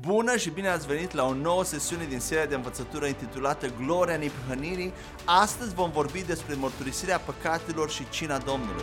Bună și bine ați venit la o nouă sesiune din seria de învățătură intitulată Gloria Nipăhănirii. Astăzi vom vorbi despre mărturisirea păcatelor și cina Domnului.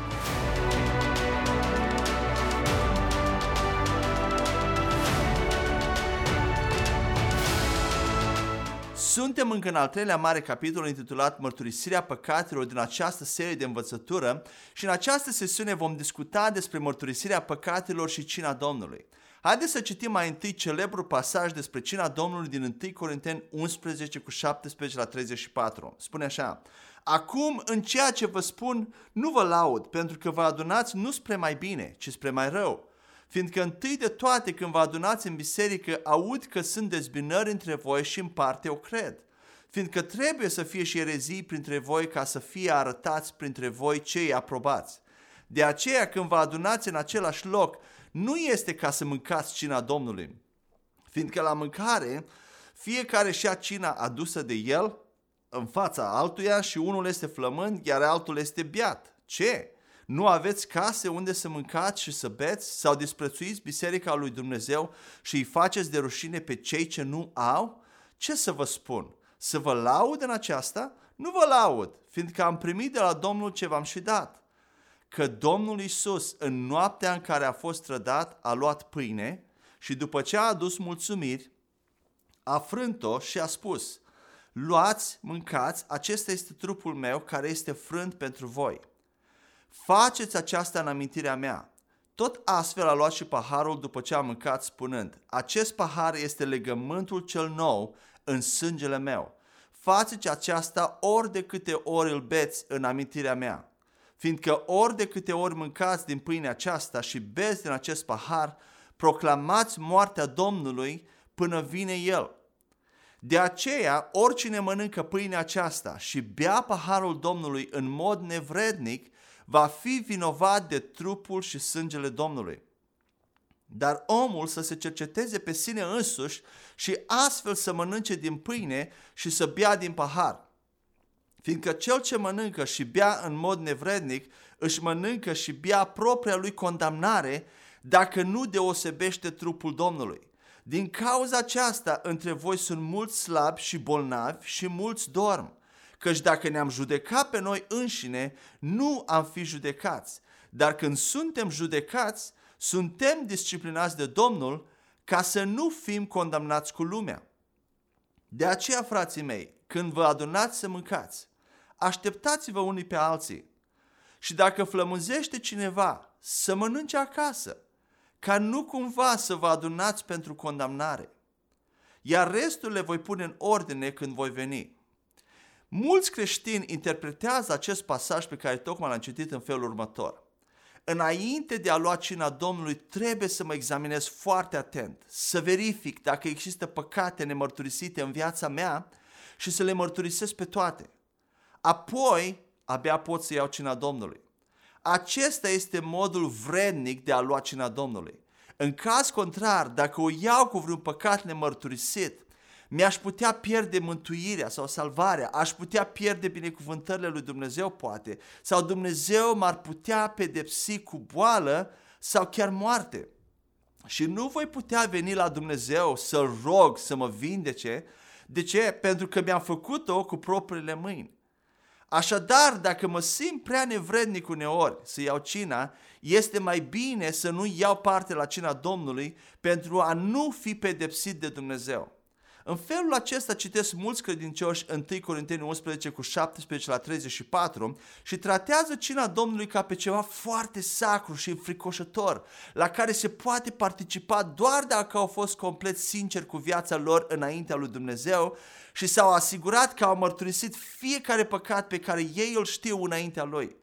Suntem încă în al treilea mare capitol intitulat Mărturisirea păcatelor din această serie de învățătură și în această sesiune vom discuta despre mărturisirea păcatelor și cina Domnului. Haideți să citim mai întâi celebrul pasaj despre cina Domnului din 1 Corinteni 11 cu 17 la 34. Spune așa, Acum, în ceea ce vă spun, nu vă laud, pentru că vă adunați nu spre mai bine, ci spre mai rău. Fiindcă întâi de toate, când vă adunați în biserică, aud că sunt dezbinări între voi și în parte o cred. Fiindcă trebuie să fie și erezii printre voi ca să fie arătați printre voi cei aprobați. De aceea, când vă adunați în același loc, nu este ca să mâncați cina Domnului, fiindcă la mâncare fiecare și-a cina adusă de el în fața altuia și unul este flămând, iar altul este biat. Ce? Nu aveți case unde să mâncați și să beți sau disprețuiți biserica lui Dumnezeu și îi faceți de rușine pe cei ce nu au? Ce să vă spun? Să vă laud în aceasta? Nu vă laud, fiindcă am primit de la Domnul ce v-am și dat că Domnul Isus în noaptea în care a fost trădat a luat pâine și după ce a adus mulțumiri, a frânt-o și a spus, luați, mâncați, acesta este trupul meu care este frânt pentru voi. Faceți aceasta în amintirea mea. Tot astfel a luat și paharul după ce a mâncat spunând, acest pahar este legământul cel nou în sângele meu. Faceți aceasta ori de câte ori îl beți în amintirea mea fiindcă ori de câte ori mâncați din pâinea aceasta și beți din acest pahar, proclamați moartea Domnului până vine El. De aceea, oricine mănâncă pâinea aceasta și bea paharul Domnului în mod nevrednic, va fi vinovat de trupul și sângele Domnului. Dar omul să se cerceteze pe sine însuși și astfel să mănânce din pâine și să bea din pahar. Fiindcă cel ce mănâncă și bea în mod nevrednic, își mănâncă și bea propria lui condamnare, dacă nu deosebește trupul Domnului. Din cauza aceasta, între voi sunt mulți slabi și bolnavi și mulți dorm. Căci dacă ne-am judecat pe noi înșine, nu am fi judecați. Dar când suntem judecați, suntem disciplinați de Domnul ca să nu fim condamnați cu lumea. De aceea, frații mei, când vă adunați să mâncați, așteptați-vă unii pe alții. Și dacă flămânzește cineva, să mănânce acasă, ca nu cumva să vă adunați pentru condamnare. Iar restul le voi pune în ordine când voi veni. Mulți creștini interpretează acest pasaj pe care tocmai l-am citit în felul următor. Înainte de a lua cina Domnului, trebuie să mă examinez foarte atent, să verific dacă există păcate nemărturisite în viața mea și să le mărturisesc pe toate. Apoi, abia pot să iau cina Domnului. Acesta este modul vrednic de a lua cina Domnului. În caz contrar, dacă o iau cu vreun păcat nemărturisit, mi-aș putea pierde mântuirea sau salvarea, aș putea pierde binecuvântările lui Dumnezeu poate, sau Dumnezeu m-ar putea pedepsi cu boală sau chiar moarte. Și nu voi putea veni la Dumnezeu să rog să mă vindece. De ce? Pentru că mi-am făcut-o cu propriile mâini. Așadar, dacă mă simt prea nevrednic uneori să iau cina, este mai bine să nu iau parte la cina Domnului pentru a nu fi pedepsit de Dumnezeu. În felul acesta citesc mulți credincioși 1 Corinteni 11 cu 17 la 34 și tratează cina Domnului ca pe ceva foarte sacru și înfricoșător, la care se poate participa doar dacă au fost complet sinceri cu viața lor înaintea lui Dumnezeu și s-au asigurat că au mărturisit fiecare păcat pe care ei îl știu înaintea lui.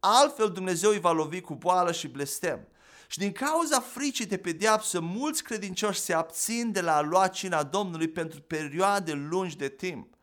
Altfel Dumnezeu îi va lovi cu boală și blestem. Și din cauza fricii de pedeapsă, mulți credincioși se abțin de la a lua cina Domnului pentru perioade lungi de timp.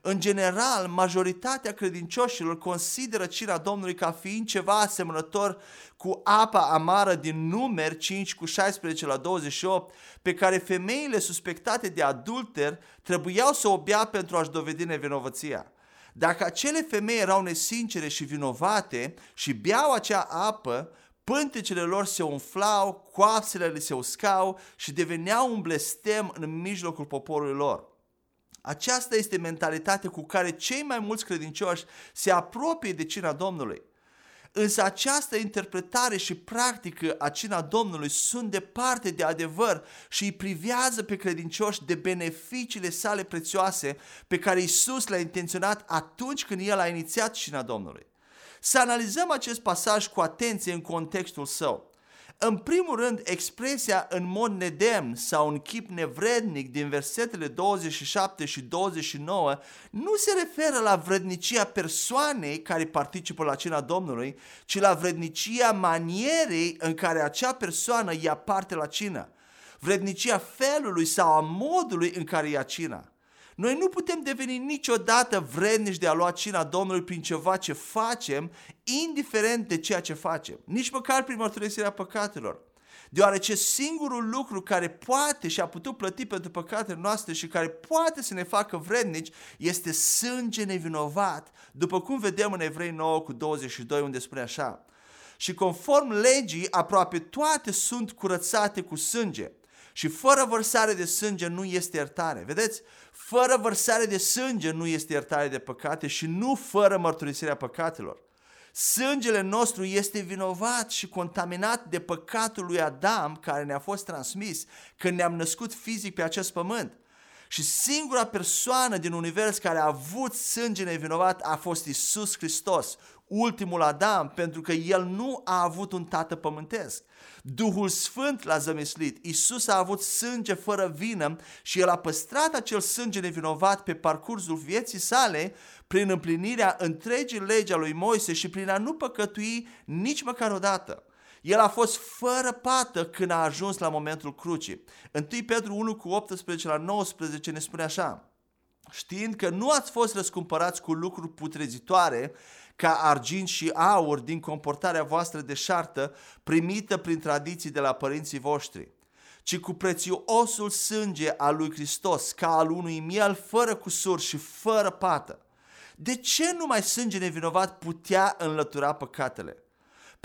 În general, majoritatea credincioșilor consideră cina Domnului ca fiind ceva asemănător cu apa amară din numeri 5 cu 16 la 28, pe care femeile suspectate de adulter trebuiau să o bea pentru a-și dovedi nevinovăția. Dacă acele femei erau nesincere și vinovate și beau acea apă, pântecele lor se umflau, coapsele le se uscau și deveneau un blestem în mijlocul poporului lor. Aceasta este mentalitatea cu care cei mai mulți credincioși se apropie de cina Domnului. Însă această interpretare și practică a cina Domnului sunt departe de adevăr și îi privează pe credincioși de beneficiile sale prețioase pe care Isus le-a intenționat atunci când El a inițiat cina Domnului. Să analizăm acest pasaj cu atenție în contextul său. În primul rând, expresia în mod nedemn sau în chip nevrednic din versetele 27 și 29 nu se referă la vrednicia persoanei care participă la cina Domnului, ci la vrednicia manierei în care acea persoană ia parte la cină, vrednicia felului sau a modului în care ia cina. Noi nu putem deveni niciodată vrednici de a lua cina Domnului prin ceva ce facem, indiferent de ceea ce facem, nici măcar prin mărturisirea păcatelor. Deoarece singurul lucru care poate și a putut plăti pentru păcatele noastre și care poate să ne facă vrednici este sânge nevinovat, după cum vedem în Evrei 9 cu 22 unde spune așa. Și conform legii, aproape toate sunt curățate cu sânge și fără vărsare de sânge nu este iertare. Vedeți? Fără vărsare de sânge nu este iertare de păcate și nu fără mărturisirea păcatelor. Sângele nostru este vinovat și contaminat de păcatul lui Adam care ne-a fost transmis când ne-am născut fizic pe acest pământ. Și singura persoană din univers care a avut sânge nevinovat a fost Isus Hristos, ultimul Adam, pentru că el nu a avut un tată pământesc. Duhul Sfânt l-a zămislit, Isus a avut sânge fără vină și el a păstrat acel sânge nevinovat pe parcursul vieții sale prin împlinirea întregii legi a lui Moise și prin a nu păcătui nici măcar o dată. El a fost fără pată când a ajuns la momentul crucii. 1 Petru 1 cu 18 la 19 ne spune așa, știind că nu ați fost răscumpărați cu lucruri putrezitoare, ca argint și aur din comportarea voastră deșartă primită prin tradiții de la părinții voștri, ci cu prețiosul sânge al lui Hristos, ca al unui miel fără cusur și fără pată. De ce numai sânge nevinovat putea înlătura păcatele?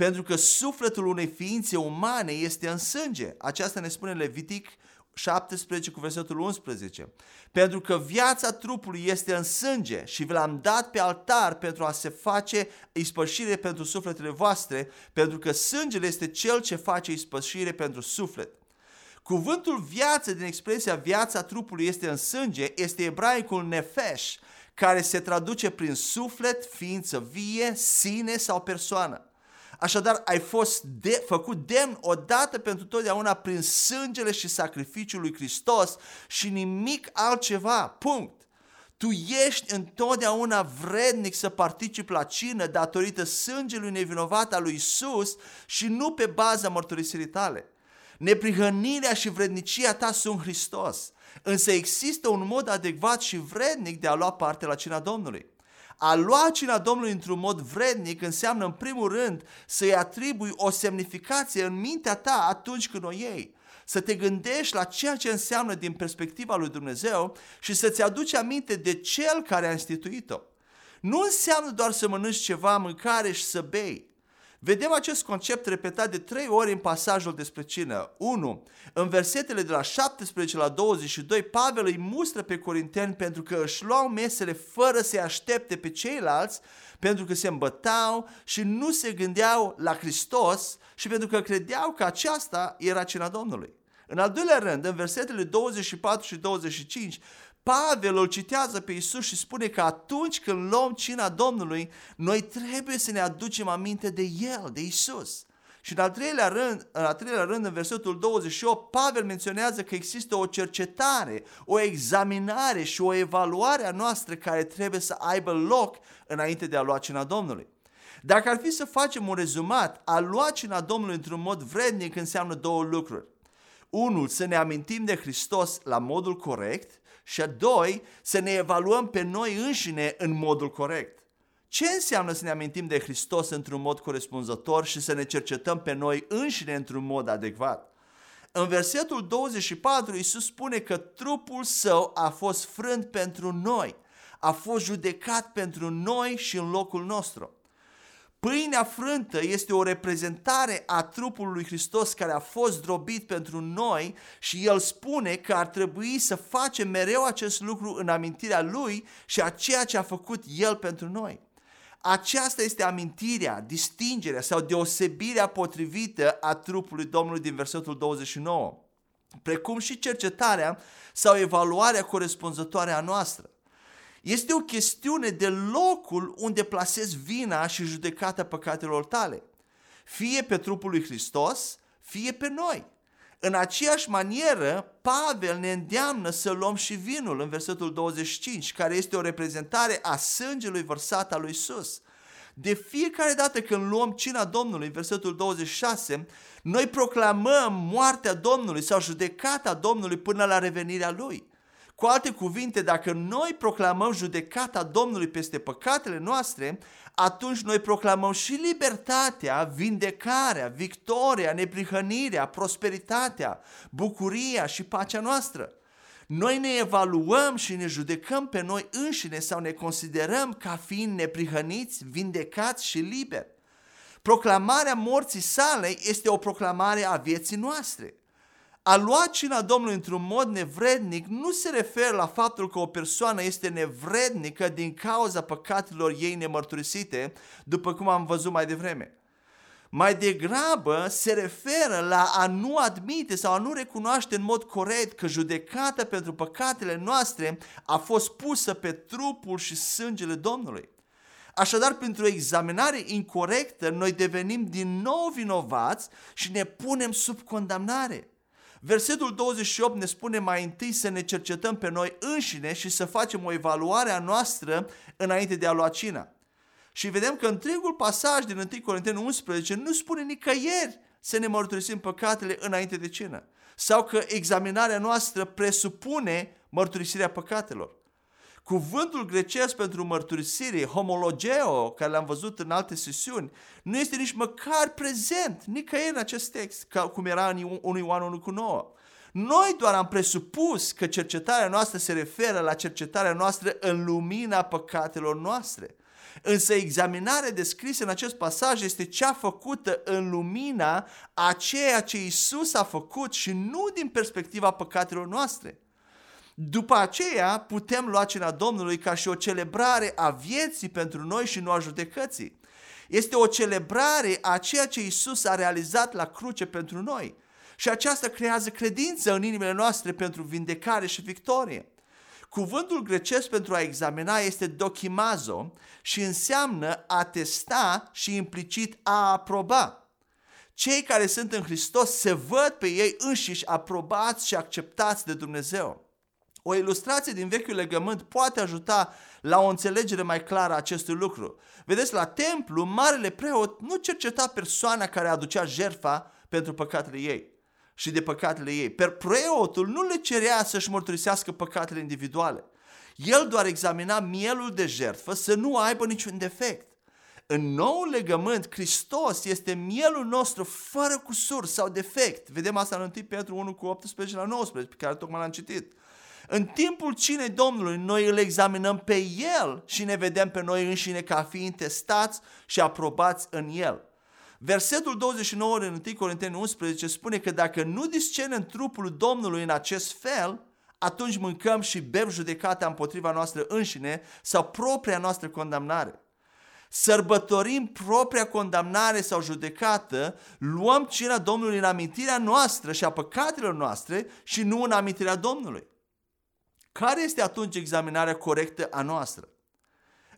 Pentru că sufletul unei ființe umane este în sânge. Aceasta ne spune Levitic 17 cu versetul 11. Pentru că viața trupului este în sânge și vi l-am dat pe altar pentru a se face ispășire pentru sufletele voastre, pentru că sângele este cel ce face ispășire pentru suflet. Cuvântul viață din expresia viața trupului este în sânge este ebraicul nefesh, care se traduce prin suflet, ființă vie, sine sau persoană. Așadar, ai fost de, făcut demn odată pentru totdeauna prin sângele și sacrificiul lui Hristos și nimic altceva. Punct. Tu ești întotdeauna vrednic să participi la cină datorită sângelui nevinovat al lui Isus și nu pe baza mărturisirii tale. Neprihănirea și vrednicia ta sunt Hristos, însă există un mod adecvat și vrednic de a lua parte la cina Domnului. A lua cina Domnului într-un mod vrednic înseamnă în primul rând să-i atribui o semnificație în mintea ta atunci când o iei. Să te gândești la ceea ce înseamnă din perspectiva lui Dumnezeu și să-ți aduci aminte de Cel care a instituit-o. Nu înseamnă doar să mănânci ceva, mâncare și să bei. Vedem acest concept repetat de trei ori în pasajul despre cină. 1. În versetele de la 17 la 22, Pavel îi mustră pe corinteni pentru că își luau mesele fără să-i aștepte pe ceilalți, pentru că se îmbătau și nu se gândeau la Hristos și pentru că credeau că aceasta era cina Domnului. În al doilea rând, în versetele 24 și 25, Pavel îl citează pe Isus și spune că atunci când luăm cina Domnului, noi trebuie să ne aducem aminte de El, de Isus. Și în al treilea rând, în al treilea rând, în versetul 28, Pavel menționează că există o cercetare, o examinare și o evaluare a noastră care trebuie să aibă loc înainte de a lua cina Domnului. Dacă ar fi să facem un rezumat, a lua cina Domnului într-un mod vrednic înseamnă două lucruri. Unul, să ne amintim de Hristos la modul corect și a doi, să ne evaluăm pe noi înșine în modul corect. Ce înseamnă să ne amintim de Hristos într-un mod corespunzător și să ne cercetăm pe noi înșine într-un mod adecvat? În versetul 24, Iisus spune că trupul său a fost frânt pentru noi, a fost judecat pentru noi și în locul nostru. Pâinea frântă este o reprezentare a trupului lui Hristos care a fost drobit pentru noi și el spune că ar trebui să facem mereu acest lucru în amintirea lui și a ceea ce a făcut el pentru noi. Aceasta este amintirea, distingerea sau deosebirea potrivită a trupului Domnului din versetul 29, precum și cercetarea sau evaluarea corespunzătoare a noastră. Este o chestiune de locul unde plasezi vina și judecata păcatelor tale. Fie pe trupul lui Hristos, fie pe noi. În aceeași manieră, Pavel ne îndeamnă să luăm și vinul în versetul 25, care este o reprezentare a sângelui vărsat al lui Isus. De fiecare dată când luăm cina Domnului, în versetul 26, noi proclamăm moartea Domnului sau judecata Domnului până la revenirea Lui. Cu alte cuvinte, dacă noi proclamăm judecata Domnului peste păcatele noastre, atunci noi proclamăm și libertatea, vindecarea, victoria, neprihănirea, prosperitatea, bucuria și pacea noastră. Noi ne evaluăm și ne judecăm pe noi înșine sau ne considerăm ca fiind neprihăniți, vindecați și liberi. Proclamarea morții sale este o proclamare a vieții noastre. A lua cina Domnului într-un mod nevrednic nu se referă la faptul că o persoană este nevrednică din cauza păcatelor ei nemărturisite, după cum am văzut mai devreme. Mai degrabă se referă la a nu admite sau a nu recunoaște în mod corect că judecata pentru păcatele noastre a fost pusă pe trupul și sângele Domnului. Așadar, printr-o examinare incorrectă, noi devenim din nou vinovați și ne punem sub condamnare. Versetul 28 ne spune mai întâi să ne cercetăm pe noi înșine și să facem o evaluare a noastră înainte de a lua cina. Și vedem că întregul pasaj din 1 Corinteni 11 nu spune nicăieri să ne mărturisim păcatele înainte de cină. Sau că examinarea noastră presupune mărturisirea păcatelor. Cuvântul grecesc pentru mărturisire, homologeo, care l-am văzut în alte sesiuni, nu este nici măcar prezent, nicăieri în acest text, ca cum era în 1 Ioan 1 cu 9. Noi doar am presupus că cercetarea noastră se referă la cercetarea noastră în lumina păcatelor noastre. Însă examinarea descrisă în acest pasaj este cea făcută în lumina a ceea ce Isus a făcut și nu din perspectiva păcatelor noastre. După aceea putem lua cina Domnului ca și o celebrare a vieții pentru noi și nu a judecății. Este o celebrare a ceea ce Isus a realizat la cruce pentru noi. Și aceasta creează credință în inimile noastre pentru vindecare și victorie. Cuvântul grecesc pentru a examina este dokimazo și înseamnă a testa și implicit a aproba. Cei care sunt în Hristos se văd pe ei înșiși aprobați și acceptați de Dumnezeu. O ilustrație din vechiul legământ poate ajuta la o înțelegere mai clară a acestui lucru. Vedeți, la templu, marele preot nu cerceta persoana care aducea jertfa pentru păcatele ei și de păcatele ei. Per preotul nu le cerea să-și mărturisească păcatele individuale. El doar examina mielul de jertfă să nu aibă niciun defect. În nou legământ, Hristos este mielul nostru fără cusur sau defect. Vedem asta în 1 Petru 1 cu 18 la 19, pe care tocmai l-am citit. În timpul cinei Domnului, noi îl examinăm pe El și ne vedem pe noi înșine ca fiind testați și aprobați în El. Versetul 29 din 1 Corinteni 11 spune că dacă nu discernem trupul Domnului în acest fel, atunci mâncăm și bem judecata împotriva noastră înșine sau propria noastră condamnare. Sărbătorim propria condamnare sau judecată, luăm cina Domnului în amintirea noastră și a păcatelor noastre și nu în amintirea Domnului. Care este atunci examinarea corectă a noastră?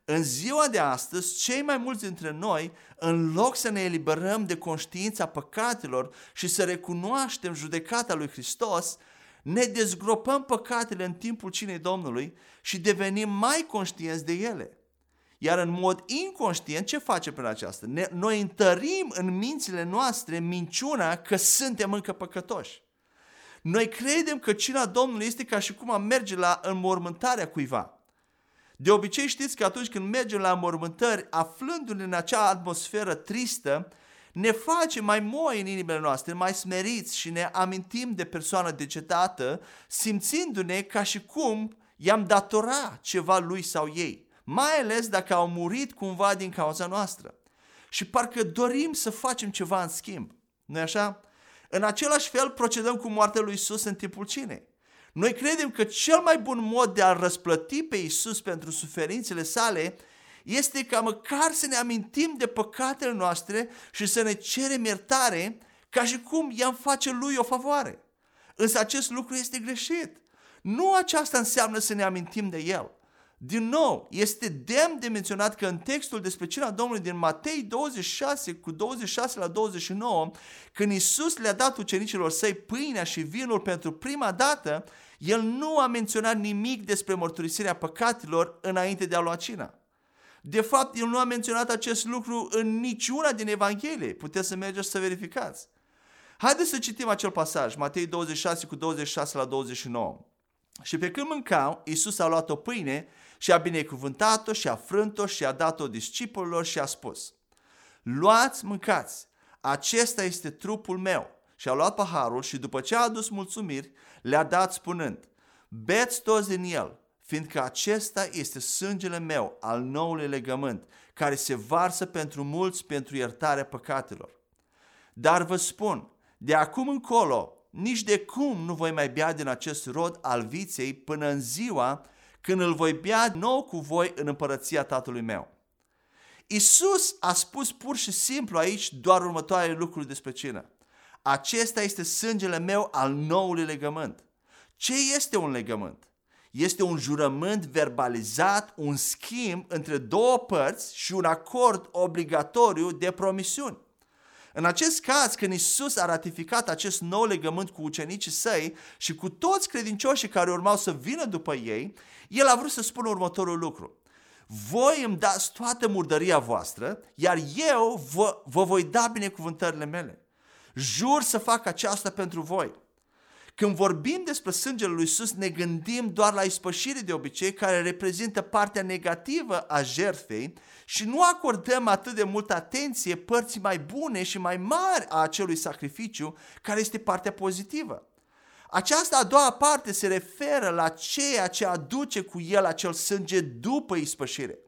În ziua de astăzi, cei mai mulți dintre noi, în loc să ne eliberăm de conștiința păcatelor și să recunoaștem judecata lui Hristos, ne dezgropăm păcatele în timpul cinei Domnului și devenim mai conștienți de ele. Iar în mod inconștient, ce facem prin aceasta? Ne, noi întărim în mințile noastre minciuna că suntem încă păcătoși. Noi credem că cina Domnului este ca și cum am merge la înmormântarea cuiva. De obicei știți că atunci când mergem la înmormântări, aflându-ne în acea atmosferă tristă, ne face mai moi în inimile noastre, mai smeriți și ne amintim de persoana decetată, simțindu-ne ca și cum i-am datora ceva lui sau ei, mai ales dacă au murit cumva din cauza noastră. și parcă dorim să facem ceva în schimb. nu așa? În același fel procedăm cu moartea lui Isus în timpul cinei. Noi credem că cel mai bun mod de a răsplăti pe Isus pentru suferințele sale este ca măcar să ne amintim de păcatele noastre și să ne cerem iertare ca și cum i-am face lui o favoare. Însă acest lucru este greșit. Nu aceasta înseamnă să ne amintim de el. Din nou, este demn de menționat că în textul despre cina Domnului din Matei 26 cu 26 la 29, când Isus le-a dat ucenicilor săi pâinea și vinul pentru prima dată, el nu a menționat nimic despre mărturisirea păcatelor înainte de a lua cina. De fapt, el nu a menționat acest lucru în niciuna din Evanghelie. Puteți să mergeți să verificați. Haideți să citim acel pasaj, Matei 26 cu 26 la 29. Și pe când mâncau, Iisus a luat o pâine și a binecuvântat-o și a frânt-o și a dat-o discipolilor și a spus Luați, mâncați, acesta este trupul meu. Și a luat paharul și după ce a adus mulțumiri, le-a dat spunând Beți toți din el, fiindcă acesta este sângele meu al noului legământ, care se varsă pentru mulți pentru iertarea păcatelor. Dar vă spun, de acum încolo, nici de cum nu voi mai bea din acest rod al viței până în ziua când îl voi bea nou cu voi în împărăția Tatălui meu. Isus a spus pur și simplu aici doar următoarele lucruri despre cină. Acesta este sângele meu al noului legământ. Ce este un legământ? Este un jurământ verbalizat, un schimb între două părți și un acord obligatoriu de promisiuni. În acest caz, când Isus a ratificat acest nou legământ cu ucenicii săi și cu toți credincioșii care urmau să vină după ei, el a vrut să spună următorul lucru. Voi îmi dați toată murdăria voastră, iar eu vă, vă voi da binecuvântările mele. Jur să fac aceasta pentru voi. Când vorbim despre sângele lui Iisus, ne gândim doar la ispășire de obicei, care reprezintă partea negativă a jertfei și nu acordăm atât de multă atenție părții mai bune și mai mari a acelui sacrificiu, care este partea pozitivă. Această a doua parte se referă la ceea ce aduce cu el acel sânge după ispășire.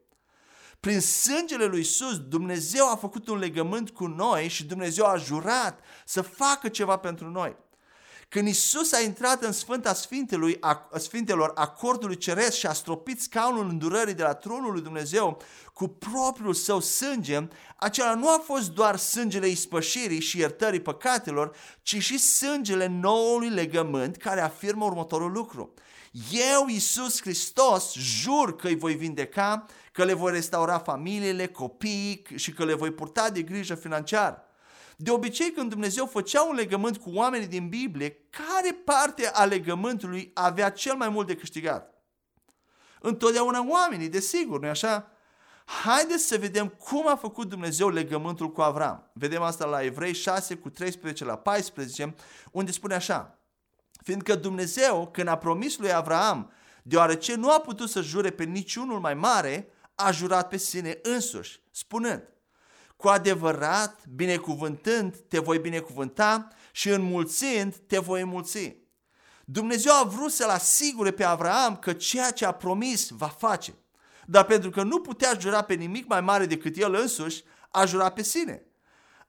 Prin sângele lui Isus, Dumnezeu a făcut un legământ cu noi și Dumnezeu a jurat să facă ceva pentru noi. Când Isus a intrat în Sfânta Sfintelui, a, Sfintelor acordului ceresc și a stropit scaunul îndurării de la tronul lui Dumnezeu cu propriul său sânge, acela nu a fost doar sângele ispășirii și iertării păcatelor, ci și sângele noului legământ care afirmă următorul lucru. Eu, Iisus Hristos, jur că îi voi vindeca, că le voi restaura familiile, copiii și că le voi purta de grijă financiară. De obicei, când Dumnezeu făcea un legământ cu oamenii din Biblie, care parte a legământului avea cel mai mult de câștigat? Întotdeauna oamenii, desigur, nu-i așa? Haideți să vedem cum a făcut Dumnezeu legământul cu Avram. Vedem asta la Evrei 6 cu 13 la 14, unde spune așa. Fiindcă Dumnezeu, când a promis lui Avram, deoarece nu a putut să jure pe niciunul mai mare, a jurat pe sine însuși, spunând, cu adevărat, binecuvântând, te voi binecuvânta și înmulțind, te voi înmulți. Dumnezeu a vrut să-l asigure pe Avraam că ceea ce a promis va face. Dar pentru că nu putea jura pe nimic mai mare decât el însuși, a jurat pe sine.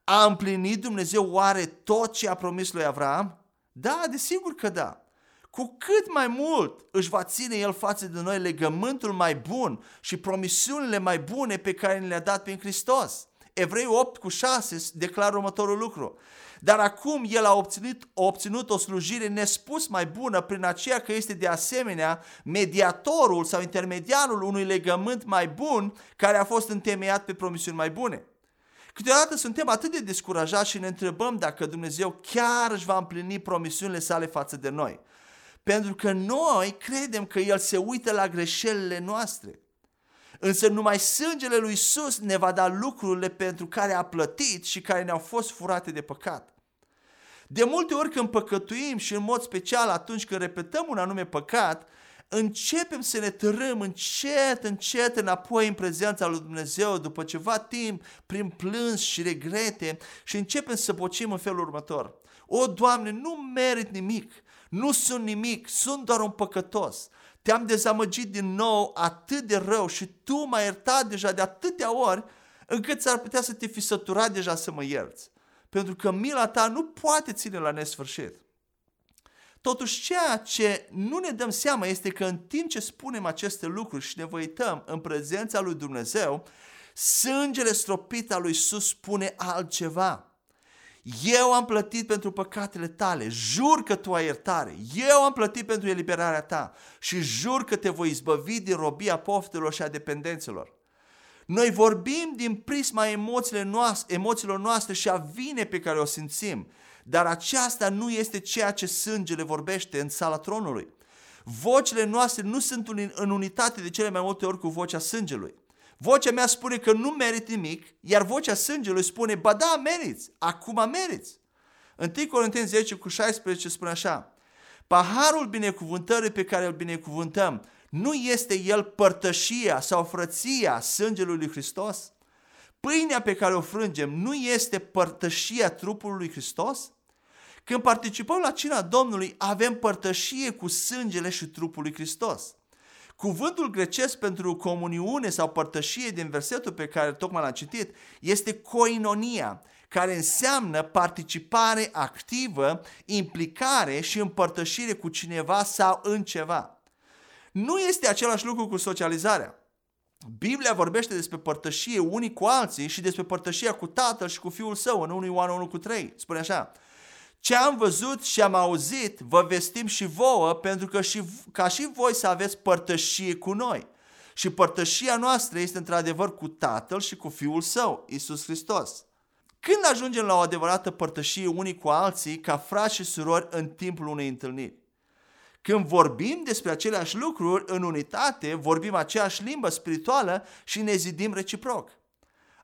A împlinit Dumnezeu oare tot ce a promis lui Avraam? Da, desigur că da. Cu cât mai mult își va ține El față de noi legământul mai bun și promisiunile mai bune pe care ne le-a dat prin Hristos. Evrei 8 cu 6 declară următorul lucru. Dar acum el a obținut, a obținut o slujire nespus mai bună prin aceea că este de asemenea mediatorul sau intermediarul unui legământ mai bun care a fost întemeiat pe promisiuni mai bune. Câteodată suntem atât de descurajați și ne întrebăm dacă Dumnezeu chiar își va împlini promisiunile sale față de noi. Pentru că noi credem că El se uită la greșelile noastre. Însă numai sângele lui Isus ne va da lucrurile pentru care a plătit și care ne-au fost furate de păcat. De multe ori când păcătuim și în mod special atunci când repetăm un anume păcat, începem să ne târâm încet, încet înapoi în prezența lui Dumnezeu după ceva timp, prin plâns și regrete și începem să bocim în felul următor. O, Doamne, nu merit nimic, nu sunt nimic, sunt doar un păcătos. Te-am dezamăgit din nou atât de rău și tu m-ai iertat deja de atâtea ori încât s-ar putea să te fi săturat deja să mă ierți. Pentru că mila ta nu poate ține la nesfârșit. Totuși, ceea ce nu ne dăm seama este că în timp ce spunem aceste lucruri și ne văităm în prezența lui Dumnezeu, sângele stropit al lui Iisus spune altceva. Eu am plătit pentru păcatele tale, jur că tu ai iertare, eu am plătit pentru eliberarea ta și jur că te voi izbăvi din robia poftelor și a dependențelor. Noi vorbim din prisma emoțiilor noastre, emoțiilor noastre și a vine pe care o simțim, dar aceasta nu este ceea ce sângele vorbește în sala tronului. Vocile noastre nu sunt în unitate de cele mai multe ori cu vocea sângelui. Vocea mea spune că nu merit nimic, iar vocea sângelui spune, ba da, meriți, acum meriți. 1 Corinteni 10 cu 16 spune așa, Paharul binecuvântării pe care îl binecuvântăm, nu este el părtășia sau frăția sângelui lui Hristos? Pâinea pe care o frângem nu este părtășia trupului lui Hristos? Când participăm la cina Domnului, avem părtășie cu sângele și trupul lui Hristos. Cuvântul grecesc pentru comuniune sau părtășie din versetul pe care tocmai l-am citit este koinonia, care înseamnă participare activă, implicare și împărtășire cu cineva sau în ceva. Nu este același lucru cu socializarea. Biblia vorbește despre părtășie unii cu alții și despre părtășia cu tatăl și cu fiul său în 1 Ioan 1 cu 3. Spune așa, ce am văzut și am auzit, vă vestim și vouă, pentru că și, ca și voi să aveți părtășie cu noi. Și părtășia noastră este într-adevăr cu Tatăl și cu Fiul Său, Isus Hristos. Când ajungem la o adevărată părtășie unii cu alții, ca frați și surori în timpul unei întâlniri? Când vorbim despre aceleași lucruri în unitate, vorbim aceeași limbă spirituală și ne zidim reciproc.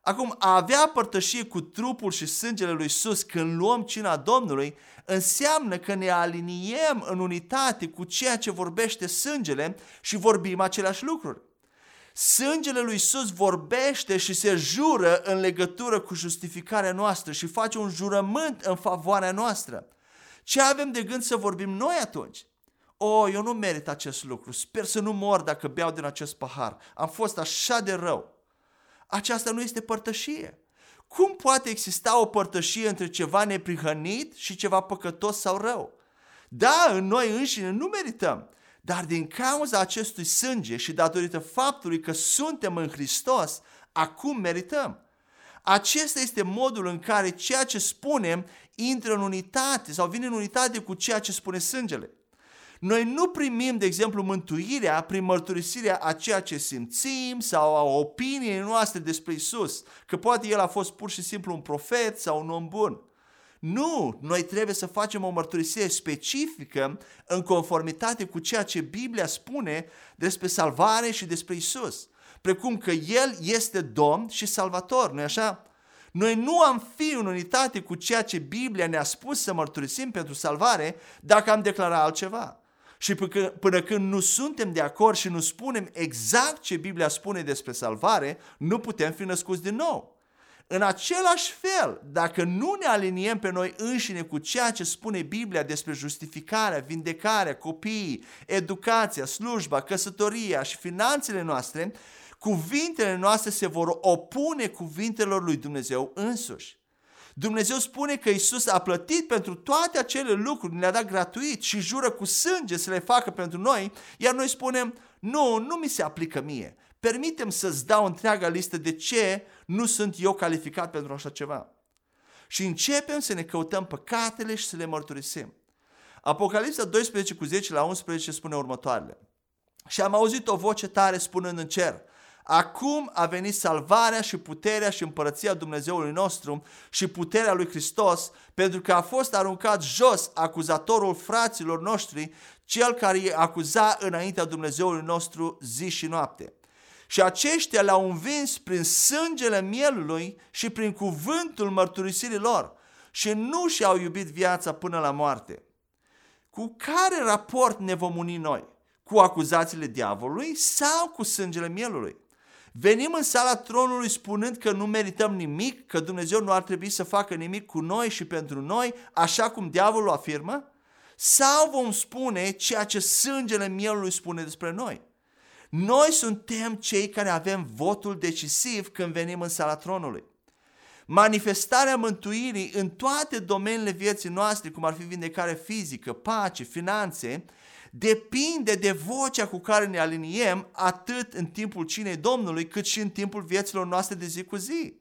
Acum, a avea părtășie cu trupul și sângele lui Sus când luăm cina Domnului înseamnă că ne aliniem în unitate cu ceea ce vorbește sângele și vorbim aceleași lucruri. Sângele lui Isus vorbește și se jură în legătură cu justificarea noastră și face un jurământ în favoarea noastră. Ce avem de gând să vorbim noi atunci? O, oh, eu nu merit acest lucru, sper să nu mor dacă beau din acest pahar. Am fost așa de rău aceasta nu este părtășie. Cum poate exista o părtășie între ceva neprihănit și ceva păcătos sau rău? Da, în noi înșine nu merităm, dar din cauza acestui sânge și datorită faptului că suntem în Hristos, acum merităm. Acesta este modul în care ceea ce spunem intră în unitate sau vine în unitate cu ceea ce spune sângele. Noi nu primim, de exemplu, mântuirea prin mărturisirea a ceea ce simțim sau a opiniei noastre despre Isus, că poate El a fost pur și simplu un profet sau un om bun. Nu, noi trebuie să facem o mărturisire specifică în conformitate cu ceea ce Biblia spune despre salvare și despre Isus, precum că El este Domn și Salvator, nu așa? Noi nu am fi în unitate cu ceea ce Biblia ne-a spus să mărturisim pentru salvare dacă am declarat altceva. Și până când nu suntem de acord și nu spunem exact ce Biblia spune despre salvare, nu putem fi născuți din nou. În același fel, dacă nu ne aliniem pe noi înșine cu ceea ce spune Biblia despre justificarea, vindecarea, copiii, educația, slujba, căsătoria și finanțele noastre, cuvintele noastre se vor opune cuvintelor lui Dumnezeu însuși. Dumnezeu spune că Isus a plătit pentru toate acele lucruri, ne-a dat gratuit și jură cu sânge să le facă pentru noi, iar noi spunem, nu, nu mi se aplică mie. Permitem să-ți dau întreaga listă de ce nu sunt eu calificat pentru așa ceva. Și începem să ne căutăm păcatele și să le mărturisim. Apocalipsa 12 cu 10 la 11 spune următoarele. Și am auzit o voce tare spunând în cer, Acum a venit salvarea și puterea și împărăția Dumnezeului nostru și puterea lui Hristos, pentru că a fost aruncat jos acuzatorul fraților noștri, cel care îi acuza înaintea Dumnezeului nostru zi și noapte. Și aceștia le-au învins prin sângele mielului și prin cuvântul mărturisirii lor și nu și-au iubit viața până la moarte. Cu care raport ne vom uni noi? Cu acuzațiile diavolului sau cu sângele mielului? Venim în sala tronului spunând că nu merităm nimic, că Dumnezeu nu ar trebui să facă nimic cu noi și pentru noi, așa cum diavolul afirmă? Sau vom spune ceea ce sângele mielului spune despre noi? Noi suntem cei care avem votul decisiv când venim în sala tronului. Manifestarea mântuirii în toate domeniile vieții noastre, cum ar fi vindecare fizică, pace, finanțe, depinde de vocea cu care ne aliniem atât în timpul cinei Domnului, cât și în timpul vieților noastre de zi cu zi.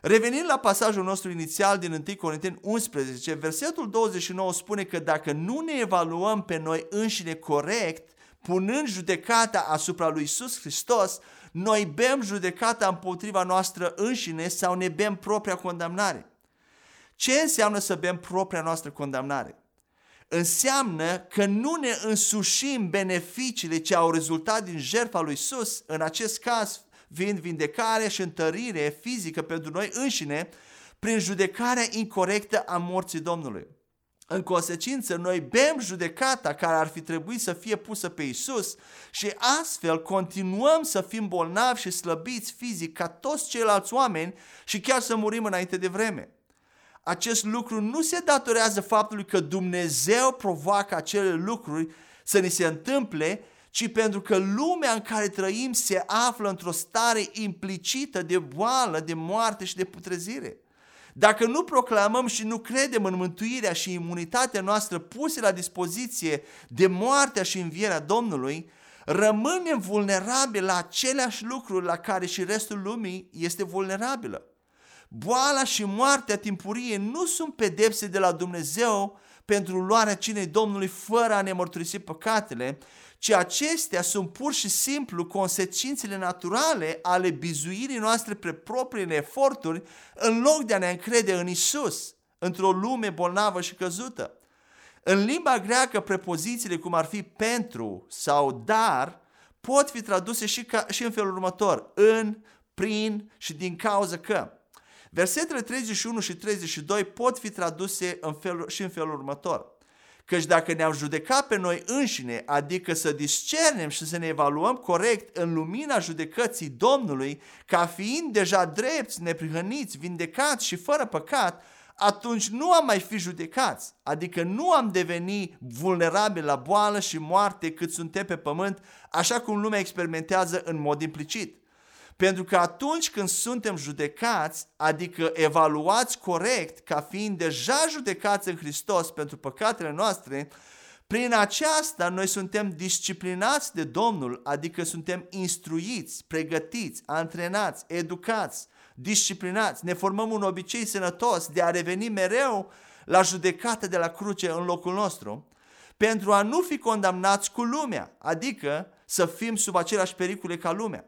Revenind la pasajul nostru inițial din 1 Corinteni 11, versetul 29 spune că dacă nu ne evaluăm pe noi înșine corect, punând judecata asupra lui Isus Hristos, noi bem judecata împotriva noastră înșine sau ne bem propria condamnare. Ce înseamnă să bem propria noastră condamnare? Înseamnă că nu ne însușim beneficiile ce au rezultat din jertfa lui Isus, în acest caz fiind vindecare și întărire fizică pentru noi înșine, prin judecarea incorrectă a morții Domnului. În consecință, noi bem judecata care ar fi trebuit să fie pusă pe Isus și astfel continuăm să fim bolnavi și slăbiți fizic ca toți ceilalți oameni și chiar să murim înainte de vreme. Acest lucru nu se datorează faptului că Dumnezeu provoacă acele lucruri să ni se întâmple, ci pentru că lumea în care trăim se află într-o stare implicită de boală, de moarte și de putrezire. Dacă nu proclamăm și nu credem în mântuirea și imunitatea noastră puse la dispoziție de moartea și învierea Domnului, rămânem vulnerabili la aceleași lucruri la care și restul lumii este vulnerabilă. Boala și moartea timpurie nu sunt pedepse de la Dumnezeu pentru luarea cinei Domnului fără a ne mărturisi păcatele, ci acestea sunt pur și simplu consecințele naturale ale bizuirii noastre pe propriile eforturi în loc de a ne încrede în Isus, într-o lume bolnavă și căzută. În limba greacă, prepozițiile cum ar fi pentru sau dar pot fi traduse și, ca, și în felul următor, în, prin și din cauza că. Versetele 31 și 32 pot fi traduse în felul, și în felul următor. Căci dacă ne-am judecat pe noi înșine, adică să discernem și să ne evaluăm corect în lumina judecății Domnului, ca fiind deja drepți, neprihăniți, vindecați și fără păcat, atunci nu am mai fi judecați, adică nu am deveni vulnerabili la boală și moarte cât suntem pe pământ, așa cum lumea experimentează în mod implicit. Pentru că atunci când suntem judecați, adică evaluați corect ca fiind deja judecați în Hristos pentru păcatele noastre, prin aceasta noi suntem disciplinați de Domnul, adică suntem instruiți, pregătiți, antrenați, educați, disciplinați, ne formăm un obicei sănătos de a reveni mereu la judecată de la cruce în locul nostru, pentru a nu fi condamnați cu lumea, adică să fim sub aceleași pericole ca lumea.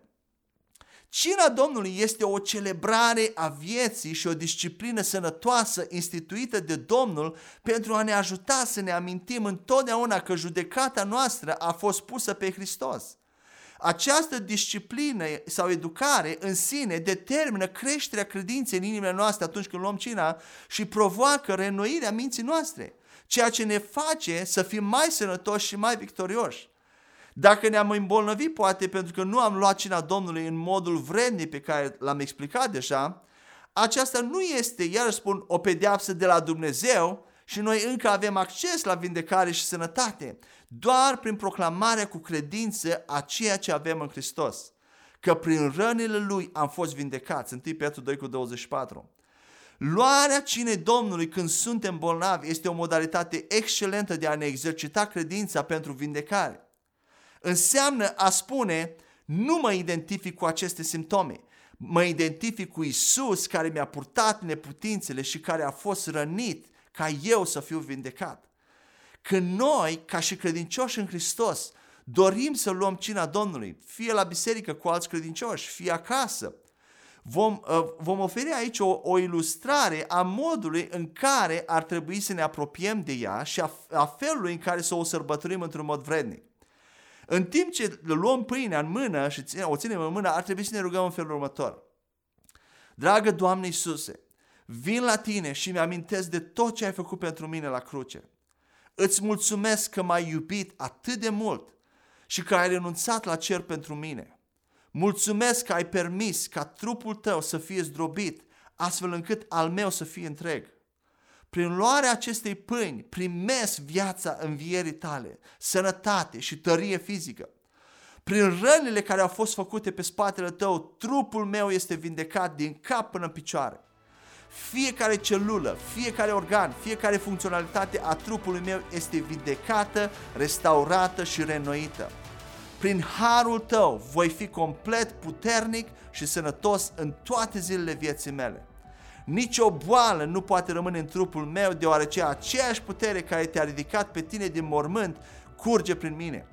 Cina Domnului este o celebrare a vieții și o disciplină sănătoasă instituită de Domnul pentru a ne ajuta să ne amintim întotdeauna că judecata noastră a fost pusă pe Hristos. Această disciplină sau educare în sine determină creșterea credinței în inimile noastre atunci când luăm cina și provoacă reînnoirea minții noastre, ceea ce ne face să fim mai sănătoși și mai victorioși. Dacă ne-am îmbolnăvit, poate pentru că nu am luat cina Domnului în modul vrednic pe care l-am explicat deja, aceasta nu este, iar spun, o pedeapsă de la Dumnezeu și noi încă avem acces la vindecare și sănătate, doar prin proclamarea cu credință a ceea ce avem în Hristos. Că prin rănile Lui am fost vindecați. 1 Petru 2 cu 24. Luarea cinei Domnului când suntem bolnavi este o modalitate excelentă de a ne exercita credința pentru vindecare înseamnă a spune nu mă identific cu aceste simptome, mă identific cu Isus care mi-a purtat neputințele și care a fost rănit ca eu să fiu vindecat. Când noi, ca și credincioși în Hristos, dorim să luăm cina Domnului, fie la biserică cu alți credincioși, fie acasă, vom, uh, vom oferi aici o, o ilustrare a modului în care ar trebui să ne apropiem de ea și a, a felului în care să o sărbătorim într-un mod vrednic. În timp ce luăm pâinea în mână și o ținem în mână, ar trebui să ne rugăm în felul următor. Dragă Doamne Iisuse, vin la Tine și mi-amintesc de tot ce ai făcut pentru mine la cruce. Îți mulțumesc că m-ai iubit atât de mult și că ai renunțat la cer pentru mine. Mulțumesc că ai permis ca trupul tău să fie zdrobit, astfel încât al meu să fie întreg. Prin luarea acestei pâini primesc viața învierii tale, sănătate și tărie fizică. Prin rănile care au fost făcute pe spatele tău, trupul meu este vindecat din cap până în picioare. Fiecare celulă, fiecare organ, fiecare funcționalitate a trupului meu este vindecată, restaurată și renoită. Prin harul tău voi fi complet puternic și sănătos în toate zilele vieții mele. Nici o boală nu poate rămâne în trupul meu, deoarece aceeași putere care te-a ridicat pe tine din mormânt curge prin mine.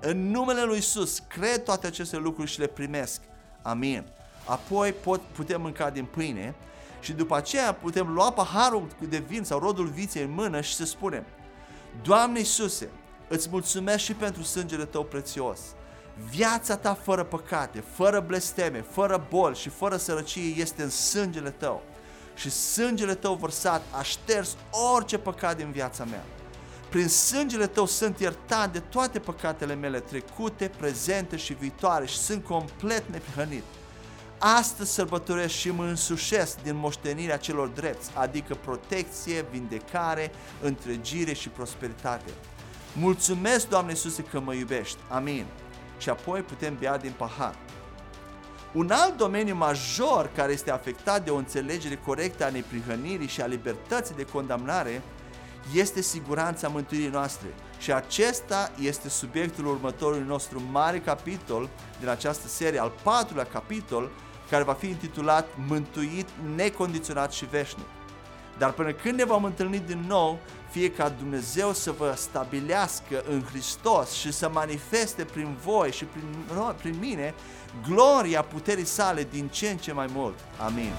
În numele lui Isus cred toate aceste lucruri și le primesc. Amin. Apoi pot, putem mânca din pâine și după aceea putem lua paharul de vin sau rodul viței în mână și să spunem Doamne Iisuse, îți mulțumesc și pentru sângele Tău prețios. Viața ta fără păcate, fără blesteme, fără boli și fără sărăcie este în sângele Tău. Și sângele Tău vărsat a șters orice păcat din viața mea. Prin sângele Tău sunt iertat de toate păcatele mele trecute, prezente și viitoare și sunt complet neprihănit. Astăzi sărbătoresc și mă însușesc din moștenirea celor drepți, adică protecție, vindecare, întregire și prosperitate. Mulțumesc, Doamne Iisuse, că mă iubești. Amin. Și apoi putem bea din pahar. Un alt domeniu major care este afectat de o înțelegere corectă a neprihănirii și a libertății de condamnare este siguranța mântuirii noastre. Și acesta este subiectul următorului nostru mare capitol din această serie, al patrulea capitol, care va fi intitulat Mântuit necondiționat și veșnic. Dar până când ne vom întâlni din nou, fie ca Dumnezeu să vă stabilească în Hristos și să manifeste prin voi și prin, prin mine gloria puterii sale din ce în ce mai mult. Amin.